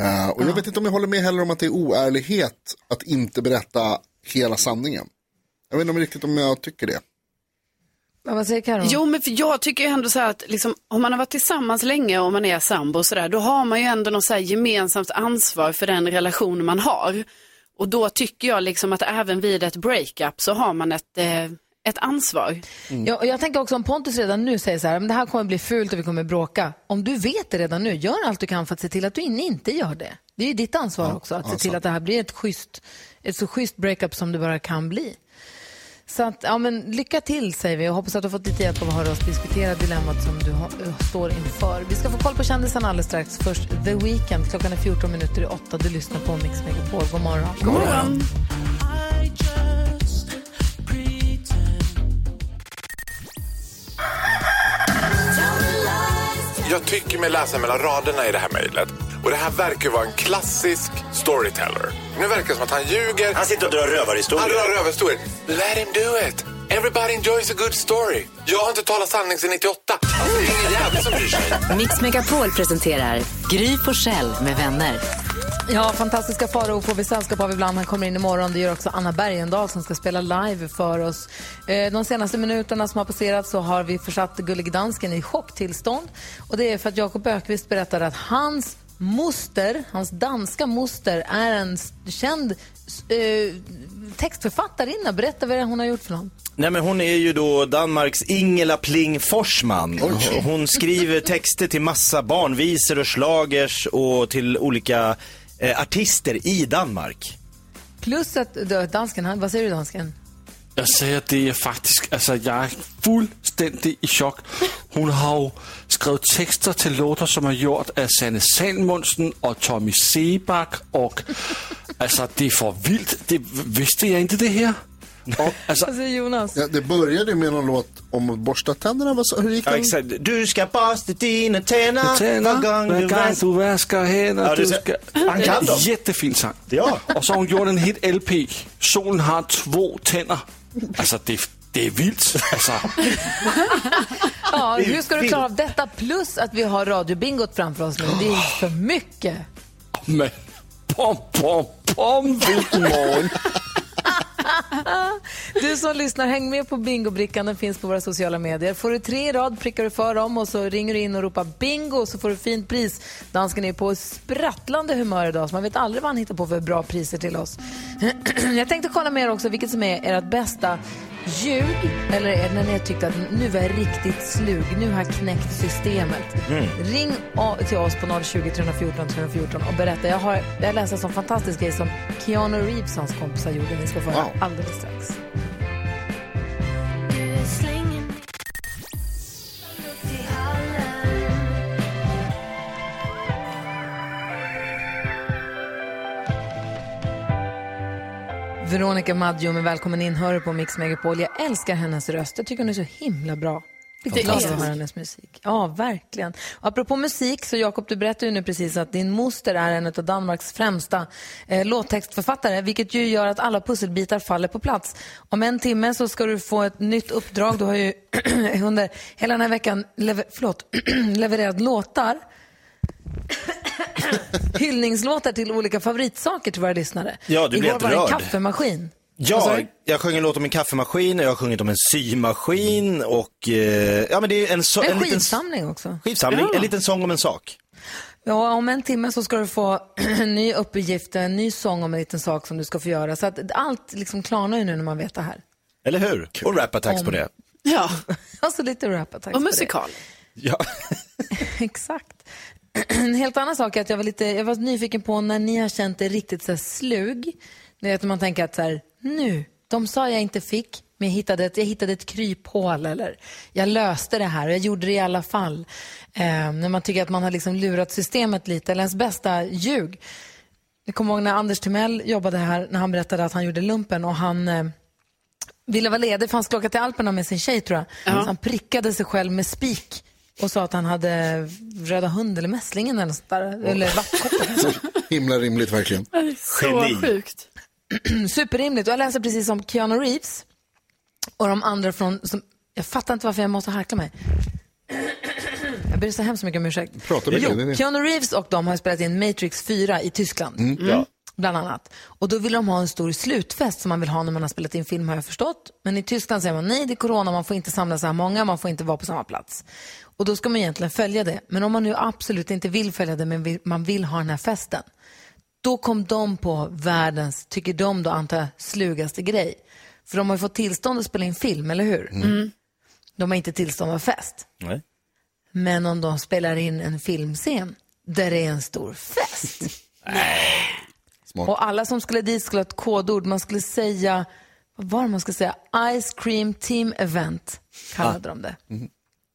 Eh, och jag vet inte om jag håller med heller om att det är oärlighet att inte berätta hela sanningen. Jag vet inte om riktigt om jag tycker det. Ja, vad säger Karo? Jo, men för jag tycker ju ändå så här att liksom, om man har varit tillsammans länge och man är sambo och sådär, då har man ju ändå något så här gemensamt ansvar för den relation man har. Och då tycker jag liksom att även vid ett breakup så har man ett, eh, ett ansvar. Ja, och jag tänker också om Pontus redan nu säger så här, men det här kommer bli fult och vi kommer bråka. Om du vet det redan nu, gör allt du kan för att se till att du in- inte gör det. Det är ju ditt ansvar också, att se till att det här blir ett, schysst, ett så schysst breakup som det bara kan bli. Så att, ja men lycka till säger vi och hoppas att du har fått lite hjälp av att höra oss diskutera dilemmat som du har, eh, står inför. Vi ska få koll på kändisarna alldeles strax. Först The Weeknd. Klockan är 14 minuter i 8. Du lyssnar på Mix Megapol. God morgon. God morgon. Jag tycker mig läsa mellan raderna i det här mejlet. Och det här verkar vara en klassisk storyteller. Nu verkar det som att han ljuger. Han sitter och drar rövarhistorier. Han drar rövarhistorier. Let him do it. Everybody enjoys a good story. Jag har inte talat sanning sedan 98. Alltså, det är ingen jävel som bryr sig. Mix Megapol presenterar Gry Forssell med vänner. Ja, fantastiska Farao får vi sällskap av ibland. Han kommer in imorgon. Det gör också Anna Bergendahl som ska spela live för oss. Eh, De senaste minuterna som har passerat så har vi försatt Gullig Dansken i chocktillstånd. Och det är för att Jakob Ökvist berättade att hans moster, hans danska moster, är en känd eh, textförfattarinna. Berätta vad hon har gjort för någon. Nej men hon är ju då Danmarks Ingela Pling Forsman. Hon skriver texter till massa barnvisor och slagers och till olika eh, artister i Danmark. Plus att då, dansken, han, vad säger du dansken? Jag säger, det är faktiskt, alltså jag är fuldstændig i chok. Hun har jo skrivit texter till låtar som är gjort av Sanne Salmondsen och Tommy Seback och alltså det är för vilt. Det, visste jag inte det här? Och, alltså, säger Jonas? Ja, det började med någon låt om att borsta tänderna. Vad sa- Hur gick Ja, den? exakt. Du ska borsta dina tänder Tänder, var gång hver du gang vaskar. du vasker hænder. Ja, det du skal... Han kan dem. Jättefin sang. Ja. Och så har hon gjort en hit LP. Solen har två tänder. Alltså det, det är vilt. Alltså, Ja, hur ska du klara av detta plus att vi har radiobingot framför oss nu? Det är för mycket. men pom, pom, pom, vilken morgon. Du som lyssnar, häng med på bingobrickan. Den finns på våra sociala medier. Får du tre i rad prickar du för dem och så ringer du in och ropar bingo så får du fint pris. Dansken är på sprattlande humör idag så man vet aldrig vad han hittar på för bra priser till oss. Jag tänkte kolla med er också vilket som är ert bästa ljug eller är när ni har tyckt att nu var jag riktigt slug, nu har jag knäckt systemet. Ring o- till oss på 020 314 314 och berätta. Jag har jag läste en sån fantastisk grej som Keanu Reeves och hans kompisar gjorde. Ni ska få höra Wow. alldeles strax. Veronica Maggio, men välkommen in. Hör på Mix Megapol. Jag älskar hennes röst. Jag tycker hon är så himla bra. Det är att höra hennes musik. Ja, verkligen. Och apropå musik, så Jakob, du berättade ju nu precis att din moster är en av Danmarks främsta eh, låttextförfattare, vilket ju gör att alla pusselbitar faller på plats. Om en timme så ska du få ett nytt uppdrag. Du har ju under hela den här veckan lever, förlåt, levererat låtar hyllningslåtar till olika favoritsaker till våra lyssnare. Ja, du Igår var det en kaffemaskin. Ja, jag sjöng en låt om en kaffemaskin och jag har sjungit om en symaskin och eh, ja men det är en, so- En en liten skivsamling också. skivsamling, Ja. en liten sång om en sak. Ja, om en timme så ska du få en ny uppgift, en ny sång om en liten sak som du ska få göra. Så att allt liksom klarnar ju nu när man vet det här. Eller hur? Och rap-attacks på Om- det. Ja, Alltså lite rap-attacks och på det. musikal. Ja. Exakt. En helt annan sak är att jag var, lite, jag var nyfiken på när ni har känt er riktigt så här slug. Är att man tänker att så här, nu, de sa jag inte fick, men jag hittade ett, jag hittade ett kryphål eller jag löste det här och jag gjorde det i alla fall. Eh, när man tycker att man har liksom lurat systemet lite, eller ens bästa ljug. Jag kommer ihåg när Anders Timell jobbade här, när han berättade att han gjorde lumpen och han eh, ville vara ledig för han skulle åka till Alperna med sin tjej tror jag. Så han prickade sig själv med spik och sa att han hade röda hund eller mässlingen eller sånt där. Eller vattkoppor. Himla rimligt verkligen. Så Geni. sjukt. Superrimligt. Och jag läser precis om Keanu Reeves och de andra från... Som, jag fattar inte varför jag måste harkla mig. Jag ber så hemskt mycket om ursäkt. Prata mycket, är det. Keanu Reeves och de har spelat in Matrix 4 i Tyskland. Mm. Ja. Bland annat. Och då vill de ha en stor slutfest som man vill ha när man har spelat in film har jag förstått. Men i Tyskland säger man nej, det är corona, man får inte samla så här många, man får inte vara på samma plats. Och då ska man egentligen följa det. Men om man nu absolut inte vill följa det, men vill, man vill ha den här festen. Då kom de på världens, tycker de då antar jag, slugaste grej. För de har ju fått tillstånd att spela in film, eller hur? De har inte tillstånd att ha fest. Nej. Men om de spelar in en filmscen där det är en stor fest. Och alla som skulle dit skulle ha ett kodord. Man skulle säga, vad var det man skulle säga? Ice Cream Team Event kallade de det.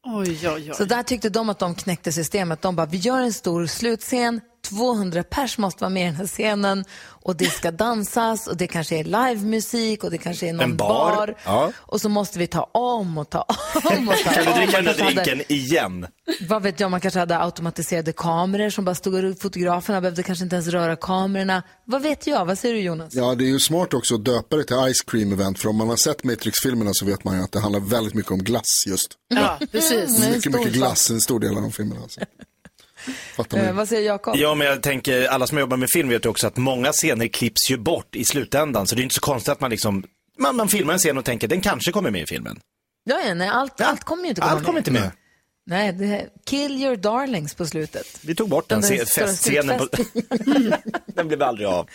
Oj, oj, oj. Så där tyckte de att de knäckte systemet. De bara, vi gör en stor slutscen, 200 pers måste vara med i den här scenen och det ska dansas och det kanske är livemusik och det kanske är någon En bar. Ja. Och så måste vi ta om och ta om och ta Kan du om. dricka den där kanske hade- drinken igen? vad vet jag, man kanske hade automatiserade kameror som bara stod och fotograferna behövde kanske inte ens röra kamerorna. Vad vet jag? Vad säger du Jonas? Ja, det är ju smart också att döpa det till Ice Cream Event. För om man har sett Matrix-filmerna så vet man ju att det handlar väldigt mycket om glass just. Ja, precis. Mm, mycket, mycket glass, en stor del av de filmerna. Alltså. Eh, vad säger Jakob? Ja, men jag tänker, alla som jobbar med film vet ju också att många scener klipps ju bort i slutändan. Så det är inte så konstigt att man liksom, man, man filmar en scen och tänker den kanske kommer med i filmen. Ja, ja, nej, allt, allt kommer ju inte komma Allt kommer med. inte med. Nej, det här, kill your darlings på slutet. Vi tog bort den, Den festscenen. På, den blev aldrig av.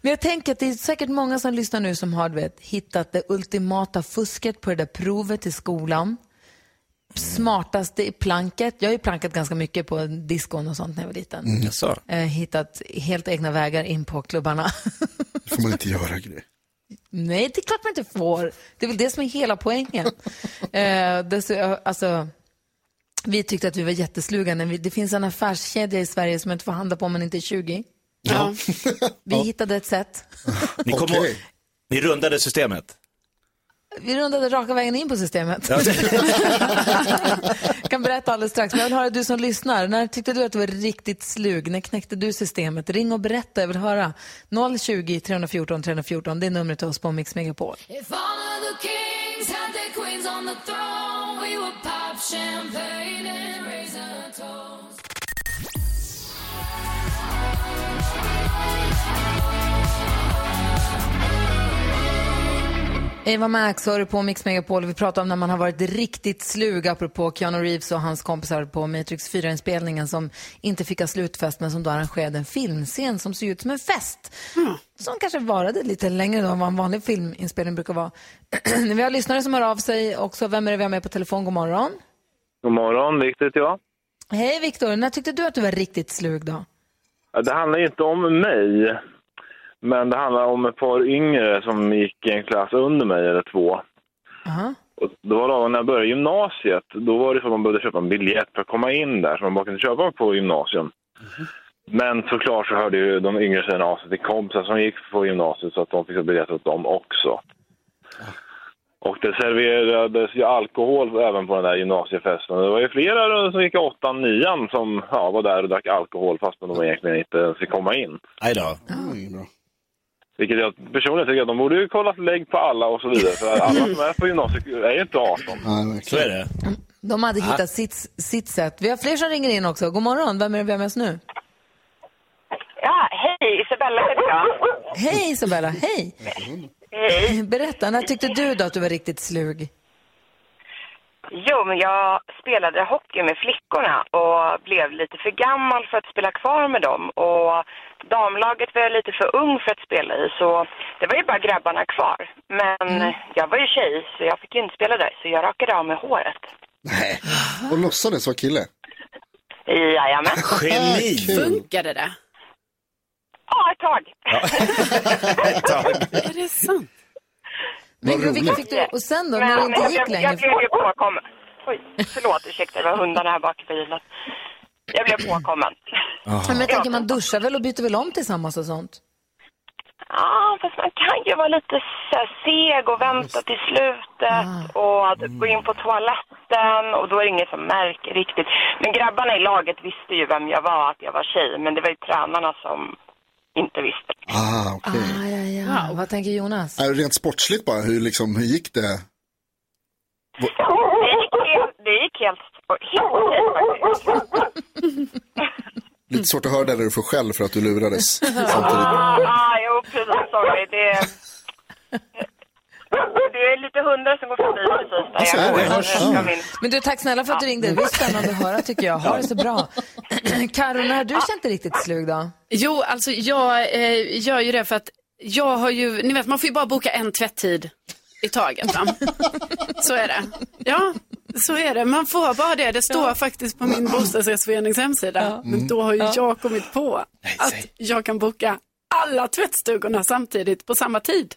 Men jag tänker att det är säkert många som lyssnar nu som har du vet, hittat det ultimata fusket på det där provet i skolan. Smartaste i planket. Jag har ju plankat ganska mycket på diskon och sånt när jag var liten. Mm. Jaså? Eh, hittat helt egna vägar in på klubbarna. Det får man inte göra grej. Nej, det är klart man inte får. Det är väl det som är hela poängen. eh, dess, alltså, Vi tyckte att vi var jättesluga. När vi, det finns en affärskedja i Sverige som man inte får handla på om man inte är 20. Ja. Vi hittade ett sätt. Ni, kom ihåg- ni rundade systemet. Vi rundade raka vägen in på systemet. Ja. Jag kan berätta alldeles strax. Men jag vill höra du som lyssnar. När tyckte du att du var riktigt slug? När knäckte du systemet? Ring och berätta. Jag vill höra. 020 314 314. Det är numret till oss på Mix Megapol. If all of the kings had their queens on the throne, we would pop champagne and raise a toast. Eva Max hör du på Mix Megapol. Vi pratar om när man har varit riktigt slug apropå Keanu Reeves och hans kompisar på Matrix 4-inspelningen som inte fick ha slutfest men som då arrangerade en filmscen som såg ut som en fest. Som kanske varade lite längre då än vad en vanlig filminspelning brukar vara. vi har lyssnare som hör av sig också. Vem är det vi har med på telefon? God morgon. God morgon, Viktor heter jag. Hej Viktor, när tyckte du att du var riktigt slug då? Ja, Det handlar ju inte om mig, men det handlar om ett par yngre som gick i en klass under mig, eller två. Aha. Och det var då när jag började gymnasiet, då var det så att man behövde köpa en biljett för att komma in där, så man bara kunde köpa på gymnasium. Men såklart så hörde ju de yngre tjejerna av sig till kompisar som gick på gymnasiet så att de fick biljett åt dem också. Och det serverades ju alkohol även på den där gymnasiefesten. Det var ju flera som gick i åttan, nian som ja, var där och drack alkohol fast de egentligen inte fick komma in. Nej då. Vilket jag personligen tycker att de borde ju kollat lägg på alla och så vidare. För alla som är på gymnasiet är ju inte 18. Så är det. De hade Ah. hittat sitt, sitt sätt. Vi har fler som ringer in också. God morgon, vem är det vi har med oss nu? Ja, hej, Isabella heter jag. Hej Isabella, hej! Hej. Berätta, när tyckte du då att du var riktigt slug? Jo, men jag spelade hockey med flickorna och blev lite för gammal för att spela kvar med dem. Och damlaget var jag lite för ung för att spela i, så det var ju bara grabbarna kvar. Men jag var ju tjej, så jag fick ju inte spela där, så jag rakade av mig håret. Och låtsades vara kille. Jajamän. Geni! Funkade det? Ja, ett tag. Är det sant? Men vilka fick du, och sen då, när det inte jag, gick jag, längre? jag blev ju påkommen. Oj, förlåt, ursäkta, det var hundarna här bak i bilen. Jag blev påkommen. Men jag tänker, man duschar väl och byter väl om tillsammans och sånt? Ja, fast man kan ju vara lite så här seg och vänta till slutet och att gå in på toaletten och då är det ingen som märker riktigt. Men grabbarna i laget visste ju vem jag var, att jag var tjej, men det var ju tränarna som inte visste. Ah, okej. Ah, ja, ja. Vad tänker Jonas? Är det Rent sportsligt bara, hur, liksom, hur gick det? Det gick helt, det gick helt, helt okej faktiskt. Lite svårt att höra det när du får skäll för att du lurades. Samtidigt. Ah, jo, precis. Sorry. Det, det är lite hundar som går förbi precis där Alltså, jag Ja. min- Men du, tack snälla för att du ringde. Det var spännande att höra tycker jag. Ha det så bra. Karo, när har du känt dig riktigt slug då? Jo, alltså jag eh, gör ju det för att jag har ju, ni vet man får ju bara boka en tvätttid i taget va? Så är det. Ja, så är det. Man får bara det. Det står faktiskt på min bostadsrättsförenings hemsida. Men då har ju Ja. jag kommit på att jag kan boka alla tvättstugorna samtidigt på samma tid.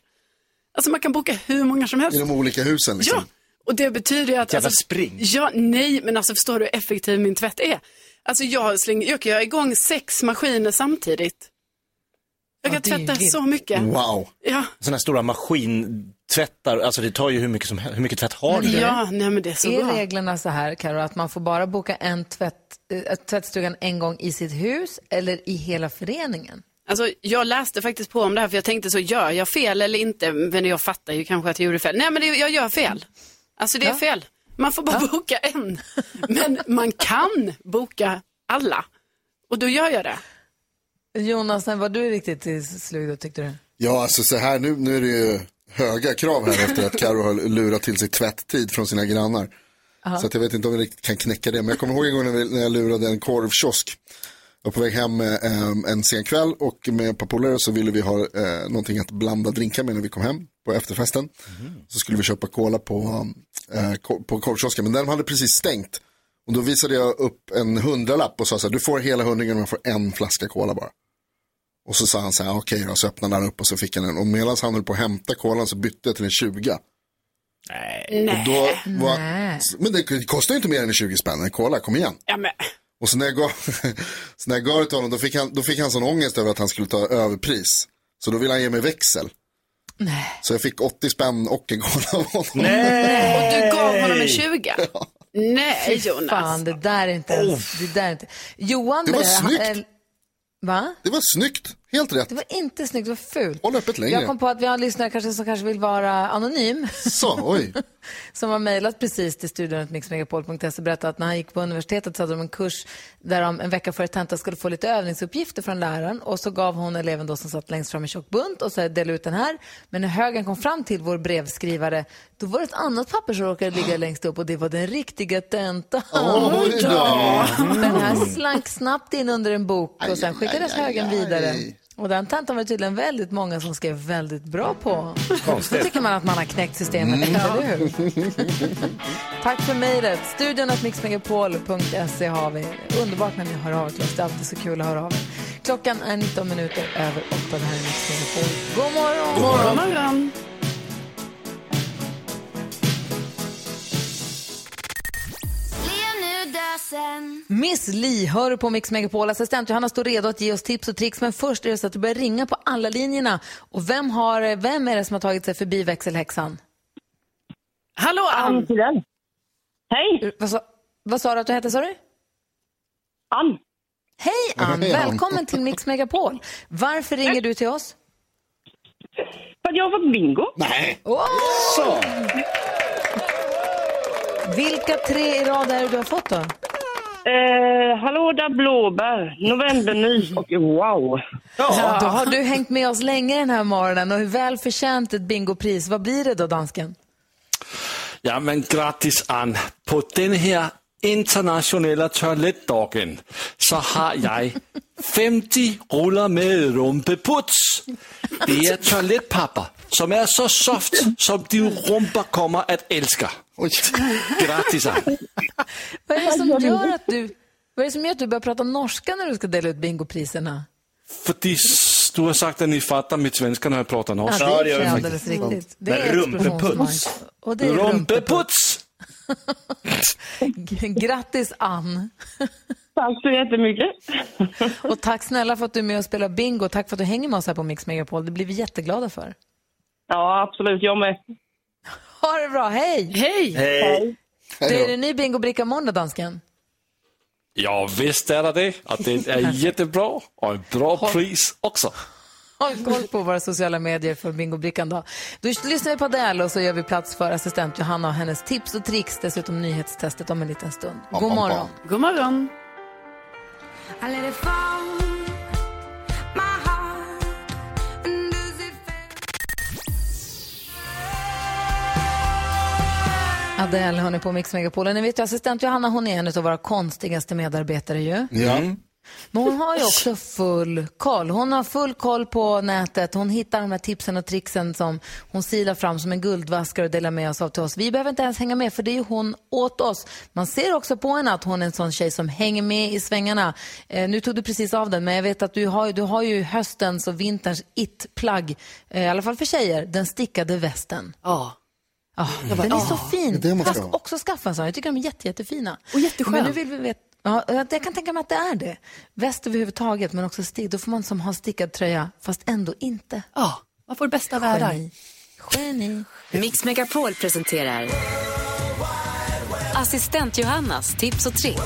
Alltså man kan boka hur många som helst. I de olika husen liksom. Ja, och det betyder ju att... Jävla spring. Ja, nej, men alltså förstår du hur effektiv min tvätt är? Alltså jag, slänger, jag kan göra igång sex maskiner samtidigt. Jag kan det är tvätta helt- så mycket. Wow. Ja, Sådana stora maskintvättar, alltså det tar ju hur mycket, som, hel- hur mycket tvätt har du? ja nej men det är så är bra. reglerna så här, Karo, att man får bara boka en tvätt, äh, tvättstugan en gång i sitt hus eller i hela föreningen? Alltså, jag läste faktiskt på om det här för jag tänkte så, gör jag fel eller inte? Men jag fattar ju kanske att jag gjorde fel. Nej men det, jag gör fel. Alltså det är Ja. fel. Man får bara boka en. Men man kan boka alla. Och då gör jag det. Jonas, när var du riktigt slug då tyckte du? Ja, alltså så här, nu, nu är det ju höga krav här efter att Karo har lurat till sig tvätttid från sina grannar. Aha. Så att jag vet inte om vi riktigt kan knäcka det. Men jag kommer ihåg en gång när, vi, när jag lurade en korvkiosk. Jag var på väg hem eh, en sen kväll och med ett par polare så ville vi ha eh, någonting att blanda drinkar med när vi kom hem på efterfesten. Så skulle vi köpa cola på, eh, på korvkiosken, men den hade precis stängt. Och då visade jag upp en hundralapp och sa så här, du får hela hundringen och jag får en flaska cola bara. Och så sa han så här, okej då, så öppnade han upp och så fick han en. Och medan han höll på att hämta kolan så bytte jag till en 20. Nej. Och då var, Nej. men det kostar ju inte mer än 20 spänn, en cola, kom igen. Ja, men. Och så när jag gav, så när jag gav det till honom, då fick, han, då fick han sån ångest över att han skulle ta överpris. Så då ville han ge mig växel. Så jag fick 80 spänn och en cola av honom. Och du gav honom en 20? Nej, Jonas. Fan, det där är inte ens, det där är inte. Johan Det var snyggt. eh, Va? Det var snyggt, helt rätt. Det var inte snyggt, det var fult. Håll öppet längre. Jag kom på att vi har en lyssnare kanske, som kanske vill vara anonym. Så, oj. som har mejlat precis till studion mixmegapol.se och berättat att när han gick på universitetet så hade de en kurs där de en vecka före tenta skulle få lite övningsuppgifter från läraren och så gav hon eleven då som satt längst fram en tjock bunt och så delade ut den här. Men när högen kom fram till vår brevskrivare då var det ett annat papper som råkade ligga längst upp och det var den riktiga tentan. Då. Den här slank snabbt in under en bok och sen skickades högen vidare. Och den tentan var det tydligen väldigt många som skrev väldigt bra på. Konstigt. Då tycker man att man har knäckt systemet, Mm. eller hur? Tack för mejlet. Studion att mixmegapol.se har vi. Underbart när ni hör av er. Det är alltid så kul att höra av er. Klockan är 19 minuter över 8. Det här är Mix Megapol. God morgon! God morgon. God morgon. Dösen. Miss Li hör du på Mix Megapol. Assistent Johanna står redo att ge oss tips och tricks. Men först är det så att du börjar ringa på alla linjerna. Och vem, har, vem är det som har tagit sig förbi växelhäxan? Hallå, Ann! Hej! Vad sa, vad sa du att du hette, sa du? Ann. Hej Ann! Ann. Välkommen till Mix Megapol. Varför ringer du till oss? För att jag har fått bingo. Nej. Åh! Vilka tre i rad är det du har fått då? Eh, hallå där blåbär, novembernys och wow. Ja, då har du hängt med oss länge den här morgonen och hur väl förtjänt ett bingopris. Vad blir det då, dansken? Ja, men grattis Ann. På den här internationella toalettdagen så har jag 50 rullar med rumpeputs. Det är toalettpapper som är så soft som din rumpa kommer att älska. Grattis. Vad är det som gör att du, vad är det som gör att du börjar prata norska när du ska dela ut bingopriserna? För du har sagt att ni fattar mitt svenska när jag pratar norska. Ja, det är alldeles riktigt. Det är är Rumpeputs! Grattis Ann! Tack så jättemycket. Och tack snälla för att du är med och spelar bingo. Tack för att du hänger med oss här på Mix Megapol. Det blir vi jätteglada för. Ja, absolut. Jag med. Ha det bra, hej! Hej! Hej. Du, är det ny bingobricka måndag, dansken? Ja, visst är det det. Och det är jättebra och ett bra pris också. Håll koll på våra sociala medier för bingobrickan då. Då lyssnar vi på Adele och så gör vi plats för assistent Johanna och hennes tips och tricks. Dessutom nyhetstestet om en liten stund. God morgon. God morgon. Adele hör ni på Mix Megapol. Och Ni vet ju, assistent Johanna hon är en av våra konstigaste medarbetare ju. Ja. Men hon har ju också full koll. Hon har full koll på nätet. Hon hittar de här tipsen och tricksen som hon silar fram som en guldvaskare och delar med oss av till oss. Vi behöver inte ens hänga med för det är ju hon åt oss. Man ser också på henne att hon är en sån tjej som hänger med i svängarna. Eh, nu tog du precis av den men jag vet att du har, ju- du har ju höstens och vinterns it-plagg, eh, i alla fall för tjejer, den stickade västen. Ja. Bara, den är så fin. det är det man ska jag ska också skaffa en sån. Jag tycker de är jätte, jättefina. Och jätteskön. Men nu vill vi veta Ja, jag kan tänka mig att det är det. Väst överhuvudtaget, men också stick. Då får man som ha stickad tröja, fast ändå inte. Ja, man får det bästa världar. Geni. Geni. Mix Megapol presenterar Assistent Johannas tips och tricks.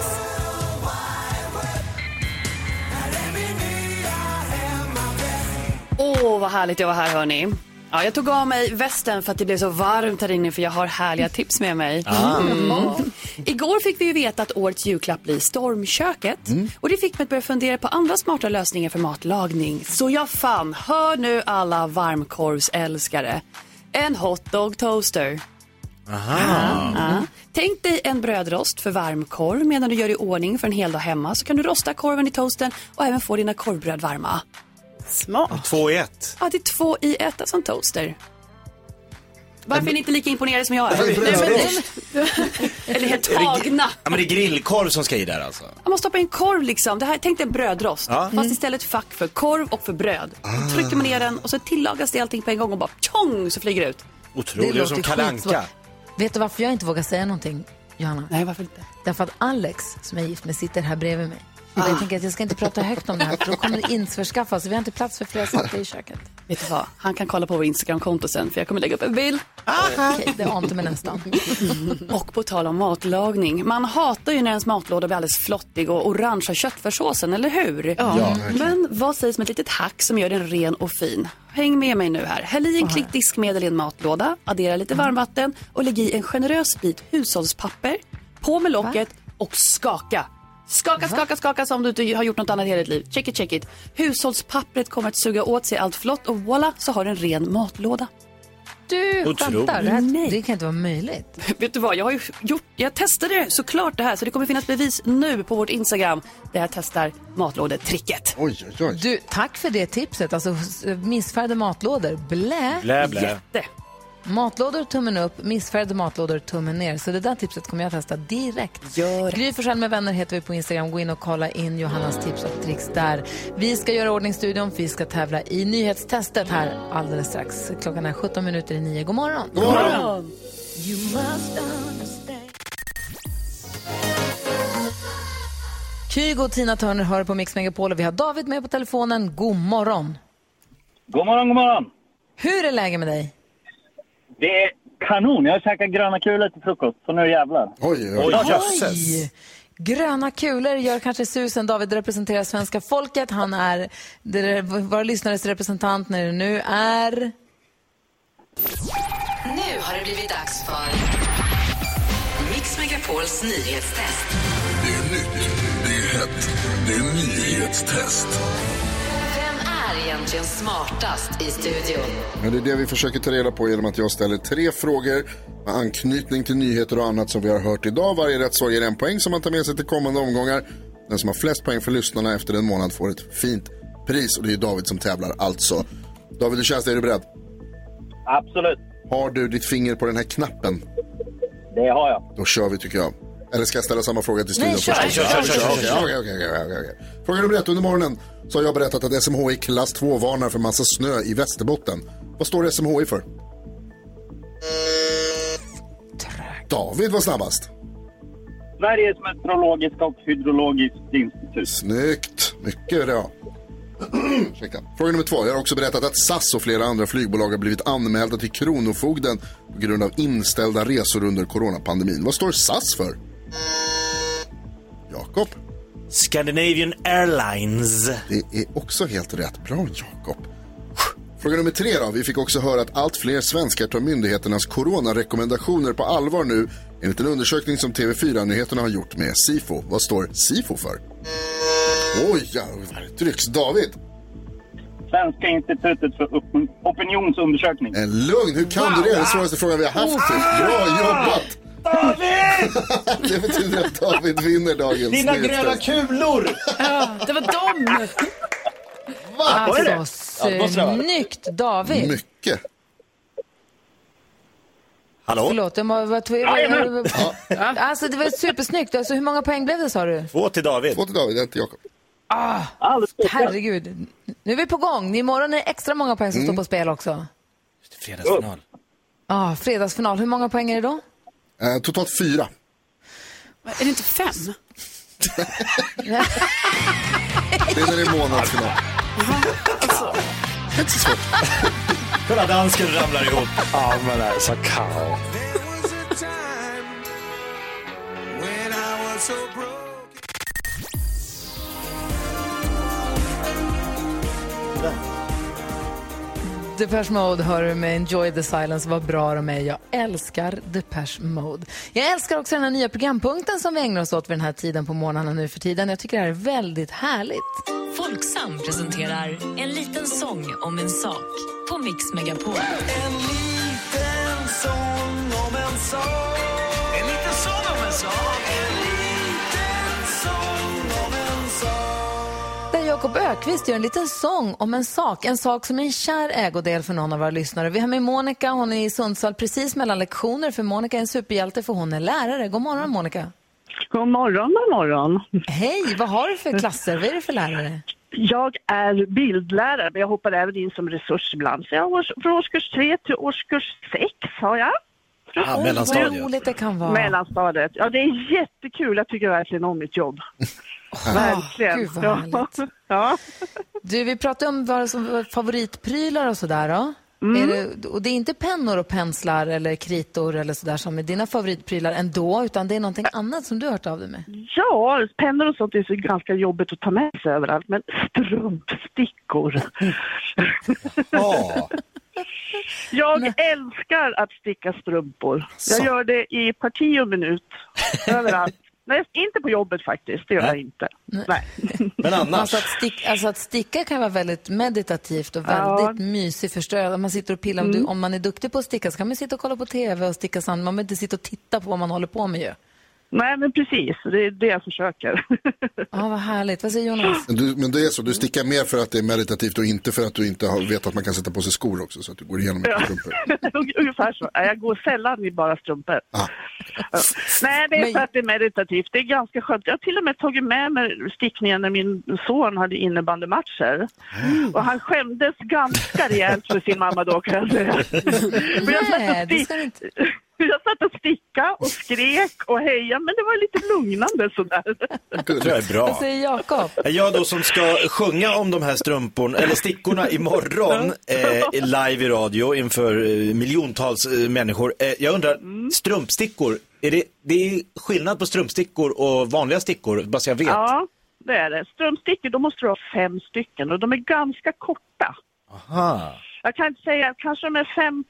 Åh, vad härligt jag var här hörni. Ja, jag tog av mig västen för att det blev så varmt här inne för jag har härliga tips med mig. Ah. Mm. Igår fick vi ju veta att årets julklapp blir stormköket. Och det fick mig att börja fundera på andra smarta lösningar för matlagning. Så jag fann, hör nu alla varmkorvsälskare, en hotdog toaster. Ja. Tänk dig en brödrost för varmkorv medan du gör i ordning för en hel dag hemma så kan du rosta korven i toasten och även få dina korvbröd varma. Smart. Två i ett. Ja, det är två i ett, alltså en toaster. Varför är ni inte lika imponerade som jag är? Det. Eller helt tagna. Ja, men det är grillkorv som ska i där alltså. Man måste stoppa in korv liksom. Det här, tänk dig en brödrost. Ja. Fast istället fack för korv och för bröd. Då trycker man ner den och så tillagas det allting på en gång och bara tjong så flyger det ut. Otroligt, det är som kalanka. Vet du varför jag inte vågar säga någonting, Johanna? Nej, varför inte? Därför att Alex, som är gift med, sitter här bredvid mig. Och Ah. jag tänker att jag ska inte prata högt om det här, för då kommer det införskaffas. Vi har inte plats för flera saker i köket. Vet du vad? Han kan kolla på vår Instagramkonto sen för jag kommer lägga upp en bild. Okej, det ante mig nästan. Och på tal om matlagning. Man hatar ju när ens matlåda blir alldeles flottig och orange av köttfärssåsen, eller hur? Ja. Men vad sägs med ett litet hack som gör den ren och fin? Häng med mig nu här. Häll i en klick diskmedel i en matlåda, addera lite varmvatten och lägg i en generös bit hushållspapper. På med locket och skaka. Skaka, skaka, skaka som du inte har gjort något annat i hela ditt liv. Check it, check it. Hushållspappret kommer att suga åt sig allt flott och voilà så har du en ren matlåda. Du skämtar? Det, här, det kan inte vara möjligt. Vet du vad, jag har ju gjort, jag testade såklart det här så det kommer finnas bevis nu på vårt Instagram där jag testar matlådetricket. Oj, oj, oj. Du, tack för det tipset. Alltså, missfärgade matlådor. Blä. Blä, blä. Jätte. Matlådor tummen upp, missfärgade matlådor tummen ner. Så det där tipset kommer jag testa direkt. Gör. Gry Forssell med vänner heter vi på Instagram. Gå in och kolla in Johannas tips och tricks där. Vi ska göra ordning studion, vi ska tävla i nyhetstestet här alldeles strax. Klockan är 17 minuter i nio. God morgon! God morgon. You must understand. Kygo och Tina Turner hör på Mix Megapol och vi har David med på telefonen. God morgon! God morgon, god morgon. Hur är läget med dig? Det är kanon. Jag har käkat gröna kulor till frukost, så nu jävlar. Oj, Oj! Gröna kulor gör kanske susen. David representerar svenska folket. Han är våra lyssnares representant när det nu är... Nu har det blivit dags för Mix Megapols nyhetstest. Det är nytt, det är hett, det är nyhetstest. Är egentligen smartast i studion? Ja, det är det vi försöker ta reda på genom att jag ställer tre frågor med anknytning till nyheter och annat som vi har hört idag. Varje rätt svar ger en poäng som man tar med sig till kommande omgångar. Den som har flest poäng för lyssnarna efter en månad får ett fint pris och det är David som tävlar alltså. David, hur känns det? Är du beredd? Absolut. Har du ditt finger på den här knappen? Det har jag. Då kör vi tycker jag. Eller ska jag ställa samma fråga till studion Nej, kör, först? kör, kör, kör, kör, Okej, kör. okej, okej, okej, okej. Fråga nummer ett. Under morgonen så har jag berättat att SMHI klass 2 varnar för massa snö i Västerbotten. Vad står SMHI för? David var snabbast. Sveriges meteorologiska och hydrologiska institut. Snyggt. Mycket bra. Ursäkta. Fråga nummer två. Jag har också berättat att SAS och flera andra flygbolag har blivit anmälda till Kronofogden på grund av inställda resor under coronapandemin. Vad står SAS för? Jakob. Scandinavian Airlines. Det är också helt rätt. Bra Jakob. Fråga nummer tre då. Vi fick också höra att allt fler svenskar tar myndigheternas coronarekommendationer på allvar nu enligt en undersökning som TV4-nyheterna har gjort med Sifo. Vad står Sifo för? Oj, jävlar. Trycks. David. Svenska institutet för op- opinionsundersökning. En lugn. Hur kan du det? Det är den svåraste frågan vi har haft. Bra jobbat! David! Det betyder att David vinner dagens Dina nyhetstest. gröna kulor! Ja, det var dem! Alltså, Ja, måste det vara. snyggt David! Mycket. Hallå? Förlåt, jag var, var, var, Alltså det var supersnyggt. Alltså, hur många poäng blev det sa du? Två till David. Två till David, en till Jakob. Ah, herregud. Nu är vi på gång. Imorgon är det extra många poäng som Mm. står på spel också. Fredagsfinal. Ah, fredagsfinal. Hur många poäng är det då? Eh, totalt fyra. Är det inte fem? Det är när det är månadsfinal. Inte så svårt. Kolla, dansken ramlar ihop. Ja, men alltså Karo. Depeche Mode hör du med Enjoy the Silence. Vad bra de är. Jag älskar Depeche Mode. Jag älskar också den här nya programpunkten som vi ägnar oss åt vid den här tiden på morgnarna nu för tiden. Jag tycker det här är väldigt härligt. Folksam presenterar En liten sång om en sak på Mix Megapol. Jakob Ökvist gör en liten sång om en sak. En sak som är en kär ägodel för någon av våra lyssnare. Vi har med Monica. Hon är i Sundsvall precis mellan lektioner. För Monica är en superhjälte för hon är lärare. God morgon Monica. God morgon, god morgon. Hej, vad har du för klasser? Vad är det för lärare? Jag är bildlärare, men jag hoppar även in som resurs ibland. Så jag har års- från årskurs 3 till årskurs 6 har jag. Ja, Oj, mellanstadiet. Vad roligt det kan vara. Mellanstadiet. Ja, det är jättekul. Jag tycker verkligen om mitt jobb. Verkligen. Gud vad Ja. härligt. Ja. Du, vi pratade om vad som var favoritprylar och sådär. Då. Mm. Är det, och det är inte pennor och penslar eller kritor eller sådär som är dina favoritprylar ändå, utan det är någonting annat som du har hört av dig med. Ja, pennor och sånt är så ganska jobbigt att ta med sig överallt, men strumpstickor. Jag älskar att sticka strumpor. Jag Så. gör det i parti och minut, överallt. Nej, inte på jobbet faktiskt, det gör jag inte. Nej. Men Alltså att, stick, alltså att sticka kan vara väldigt meditativt och Ja. väldigt mysigt. Förstår man sitter och pillar, Mm. om man är duktig på att sticka så kan man sitta och kolla på TV och sticka sand. Man behöver inte sitta och titta på vad man håller på med ju. Nej, men precis, det är det jag försöker. Ja, vad härligt. Vad säger Jonas? Men, du, men det är så, du stickar mer för att det är meditativt och inte för att du inte har, vet att man kan sätta på sig skor också så att du går igenom Ja. med strumpor. Ungefär så. Jag går sällan i bara strumpor. Ah. Nej, det är för att det är meditativt. Det är ganska skönt. Jag har till och med tagit med mig stickningen när min son hade innebandymatcher. Och han skämdes ganska rejält för sin mamma då kan jag säga. Men jag satt Nej, det ska du inte. Jag satt och sticka och skrek och hejade, men det var lite lugnande sådär. Det tror jag är bra. Vad säger Jakob? Jag då som ska sjunga om de här strumporna, eller stickorna imorgon eh, live i radio inför eh, miljontals eh, människor. Eh, jag undrar, strumpstickor, är det, det är skillnad på strumpstickor och vanliga stickor? Bara så jag vet. Ja, det är det. Strumpstickor, då måste du ha fem stycken och de är ganska korta. Aha. Jag kan inte säga, kanske de är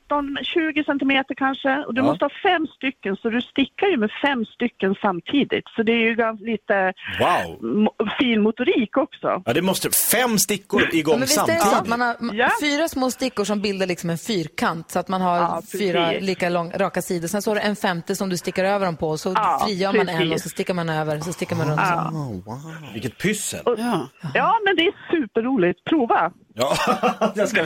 15-20 centimeter kanske. Och du Ja. måste ha fem stycken, så du stickar ju med fem stycken samtidigt. Så det är ju ganska lite Wow. fin motorik också. Ja, det måste, fem stickor Ja, igång men visst är det samtidigt. så att man har m- fyra små stickor som bildar liksom en fyrkant så att man har Ja, fyra lika lång, raka sidor. Sen så har du en femte som du stickar över dem på så Ja, frigör man en precis. och så stickar man över, så stickar man runt. Ja. Så. Vilket pyssel. Ja. ja, men det är superroligt. Prova! Ja, jag ska...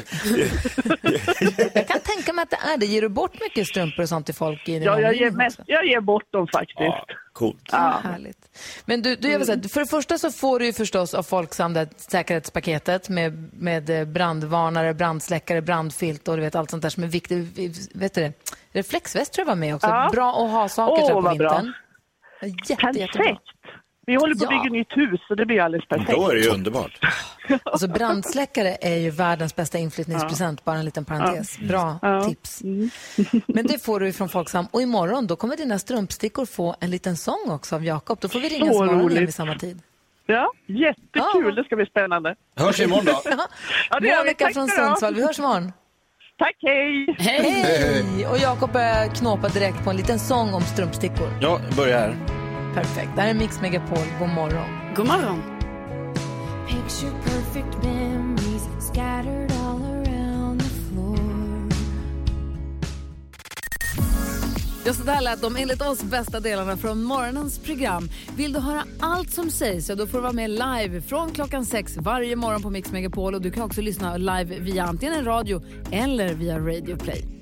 Jag kan tänka mig att det är det. Ger du bort mycket strumpor och sånt till folk i Ja, jag ger, mest, jag ger bort dem faktiskt. Coolt. Ja. Härligt. Men du, du så här, för det första så får du ju förstås av Folksam det säkerhetspaketet med, med eh, brandvarnare, brandsläckare, brandfilt och du vet allt sånt där som är viktigt. Vet du det? Reflexväst tror jag var med också. Ja. Bra att ha saker Åh, tror jag på vad bra. vintern. Jätte, Perfekt. jättebra. Vi håller på att Ja. bygga nytt hus så det blir alldeles perfekt. Då är det ju underbart. Alltså brandsläckare är ju världens bästa inflyttningspresent, bara en liten parentes. Bra Ja. tips. Men det får du ju från Folksam. Och imorgon då kommer dina strumpstickor få en liten sång också av Jakob. Då får vi ringa imorgon igen vid samma tid. Ja, jättekul. Det ska bli spännande. Hörs imorgon då. Ja, det. Monica från. Sundsvall, vi hörs imorgon. Tack, hej! Hej! Och Jakob börjar knåpa direkt på en liten sång om strumpstickor. Ja, börja här. Perfekt. Det här är Mix Megapol. God morgon. God morgon. Picture perfect memories scattered all around the floor. Ja, så där lät de enligt oss bästa delarna från morgonens program. Vill du höra allt som sägs så då får du vara med live från klockan sex varje morgon på Mix Megapol. Och du kan också lyssna live via antingen en radio eller via Radio Play.